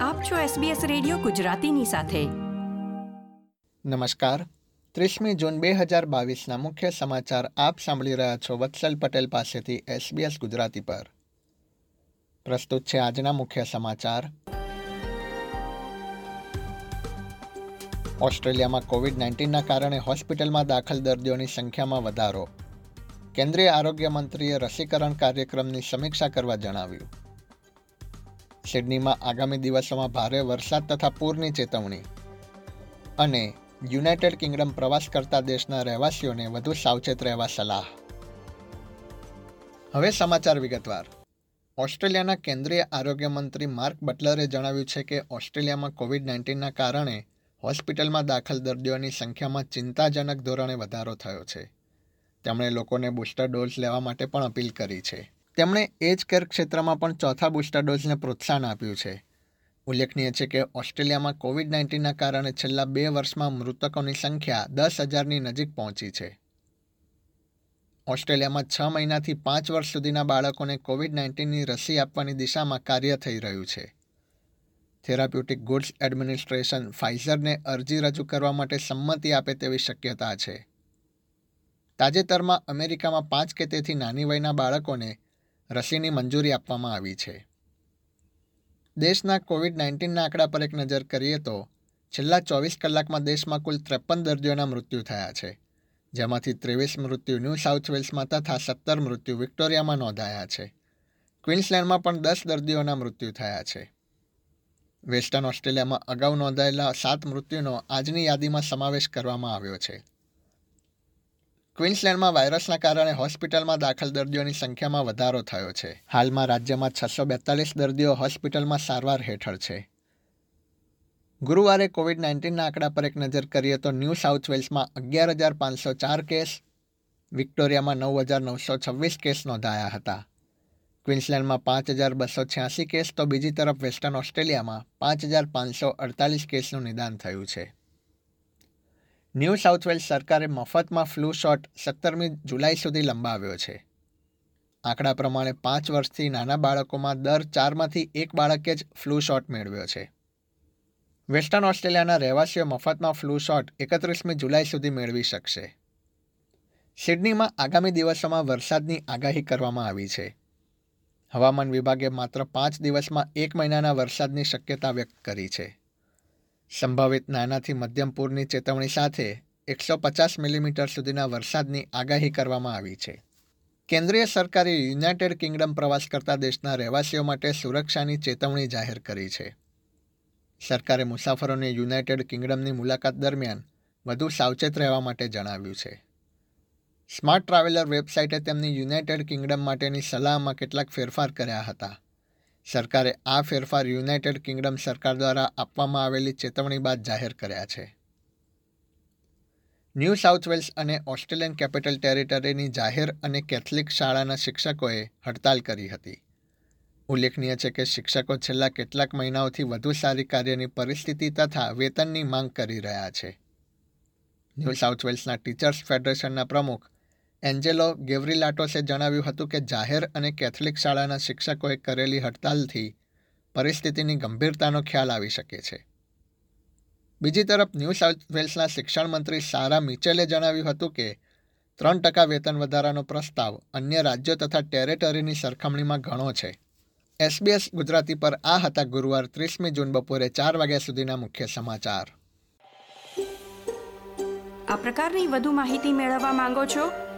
આપ છો SBS radio ગુજરાતીની સાથે. નમસ્કાર. ત્રીસમી જૂન બે હજાર બાવીસના મુખ્ય સમાચાર આપ સાંભળી રહ્યા છો વત્સલ પટેલ પાસેથી SBS ગુજરાતી પર. પ્રસ્તુત છે આજના મુખ્ય સમાચાર. ઓસ્ટ્રેલિયામાં કોવિડ નાઇન્ટીનના કારણે હોસ્પિટલમાં દાખલ દર્દીઓની સંખ્યામાં વધારો. કેન્દ્રીય આરોગ્ય મંત્રીએ રસીકરણ કાર્યક્રમની સમીક્ષા કરવા જણાવ્યું. સિડનીમાં આગામી દિવસોમાં ભારે વરસાદ તથા પૂરની ચેતવણી. અને યુનાઇટેડ કિંગડમ પ્રવાસ કરતા દેશના રહેવાસીઓને વધુ સાવચેત રહેવા સલાહ. હવે સમાચાર વિગતવાર. ઓસ્ટ્રેલિયાના કેન્દ્રીય આરોગ્ય મંત્રી માર્ક બટલરે જણાવ્યું છે કે ઓસ્ટ્રેલિયામાં કોવિડ નાઇન્ટીનના કારણે હોસ્પિટલમાં દાખલ દર્દીઓની સંખ્યામાં ચિંતાજનક ધોરણે વધારો થયો છે. તેમણે લોકોને બુસ્ટર ડોઝ લેવા માટે પણ અપીલ કરી છે. તેમણે એજ કેર ક્ષેત્રમાં પણ ચોથા બુસ્ટર ડોઝને પ્રોત્સાહન આપ્યું છે. ઉલ્લેખનીય છે કે ઓસ્ટ્રેલિયામાં કોવિડ નાઇન્ટીનના કારણે છેલ્લા બે વર્ષમાં મૃતકોની સંખ્યા દસ હજારની નજીક પહોંચી છે. ઓસ્ટ્રેલિયામાં છ મહિનાથી પાંચ વર્ષ સુધીના બાળકોને કોવિડ નાઇન્ટીનની રસી આપવાની દિશામાં કાર્ય થઈ રહ્યું છે. થેરાપ્યુટિક ગુડ્સ એડમિનિસ્ટ્રેશન ફાઇઝરને અરજી રજૂ કરવા માટે સંમતિ આપે તેવી શક્યતા છે. તાજેતરમાં અમેરિકામાં પાંચ કે તેથી નાની વયના બાળકોને રસીની મંજૂરી આપવામાં આવી છે. દેશના કોવિડ નાઇન્ટીનના આંકડા પર એક નજર કરીએ તો છેલ્લા ચોવીસ કલાકમાં દેશમાં કુલ ત્રેપન દર્દીઓના મૃત્યુ થયા છે, જેમાંથી ત્રેવીસ મૃત્યુ ન્યૂ સાઉથ વેલ્સમાં તથા સત્તર મૃત્યુ વિક્ટોરિયામાં નોંધાયા છે. ક્વિન્સલેન્ડમાં પણ દસ દર્દીઓના મૃત્યુ થયા છે. વેસ્ટર્ન ઓસ્ટ્રેલિયામાં અગાઉ નોંધાયેલા સાત મૃત્યુનો આજની યાદીમાં સમાવેશ કરવામાં આવ્યો છે. ક્વિન્સલેન્ડમાં વાયરસના કારણે હોસ્પિટલમાં દાખલ દર્દીઓની સંખ્યામાં વધારો થયો છે. હાલમાં રાજ્યમાં છસો બેતાલીસ દર્દીઓ હોસ્પિટલમાં સારવાર હેઠળ છે. ગુરુવારે કોવિડ નાઇન્ટીનના આંકડા પર એક નજર કરીએ તો ન્યૂ સાઉથ વેલ્સમાં અગિયાર હજાર પાંચસો ચાર કેસ, વિક્ટોરિયામાં નવ હજાર નવસો છવ્વીસ કેસ નોંધાયા હતા. ક્વિન્સલેન્ડમાં પાંચ હજાર બસો છ્યાસી કેસ તો બીજી તરફ વેસ્ટર્ન ઓસ્ટ્રેલિયામાં પાંચ હજાર પાંચસો અડતાલીસ કેસનું નિદાન થયું છે. ન્યૂ સાઉથ સરકારે મફતમાં ફ્લૂ શોટ સત્તરમી જુલાઈ સુધી લંબાવ્યો છે. આંકડા પ્રમાણે પાંચ વર્ષથી નાના બાળકોમાં દર ચારમાંથી એક બાળકે જ ફ્લૂ શોટ મેળવ્યો છે. વેસ્ટર્ન ઓસ્ટ્રેલિયાના રહેવાસીઓ મફતમાં ફ્લૂ શોટ એકત્રીસમી જુલાઈ સુધી મેળવી શકશે. સિડનીમાં આગામી દિવસોમાં વરસાદની આગાહી કરવામાં આવી છે. હવામાન વિભાગે માત્ર પાંચ દિવસમાં એક મહિનાના વરસાદની શક્યતા વ્યક્ત કરી છે. સંભવિત નાનાથી મધ્યમ પૂરની ચેતવણી સાથે એકસો પચાસ મિલીમીટર સુધીના વરસાદની આગાહી કરવામાં આવી છે. કેન્દ્રીય સરકારે યુનાઇટેડ કિંગડમ પ્રવાસ કરતા દેશના રહેવાસીઓ માટે સુરક્ષાની ચેતવણી જાહેર કરી છે. સરકારે મુસાફરોને યુનાઇટેડ કિંગડમની મુલાકાત દરમિયાન વધુ સાવચેત રહેવા માટે જણાવ્યું છે. સ્માર્ટ ટ્રાવેલર વેબસાઇટે તેમની યુનાઇટેડ કિંગડમ માટેની સલાહમાં કેટલાક ફેરફાર કર્યા હતા. સરકારે આ ફેરફાર યુનાઇટેડ કિંગડમ સરકાર દ્વારા આપવામાં આવેલી ચેતવણી બાદ જાહેર કર્યા છે. ન્યૂ સાઉથ વેલ્સ અને ઓસ્ટ્રેલિયન કેપિટલ ટેરિટરીની જાહેર અને કેથલિક શાળાના શિક્ષકોએ હડતાલ કરી હતી. ઉલ્લેખનીય છે કે શિક્ષકો છેલ્લા કેટલાક મહિનાઓથી વધુ સારી કાર્યની પરિસ્થિતિ તથા વેતનની માંગ કરી રહ્યા છે. ન્યૂ સાઉથ વેલ્સના ટીચર્સ ફેડરેશનના પ્રમુખ એન્જેલો ગેવરીલાટોસે જણાવ્યું હતું કે જાહેર અને કેથલિક શાળાના શિક્ષકોએ કરેલી હડતાલથી પરિસ્થિતિની ગંભીરતાનો ખ્યાલ આવી શકે છે. બીજી તરફ ન્યૂ સાઉથ વેલ્સના શિક્ષણ મંત્રી સારા મિચેલે જણાવ્યું હતું કે ત્રણ ટકા વેતન વધારાનો પ્રસ્તાવ અન્ય રાજ્યો તથા ટેરેટરીની સરખામણીમાં ઘણો છે. એસબીએસ ગુજરાતી પર આ હતા ગુરુવાર ત્રીસમી જૂન બપોરે ચાર વાગ્યા સુધીના મુખ્ય સમાચાર. આ પ્રકારની વધુ માહિતી મેળવવા માંગો છો?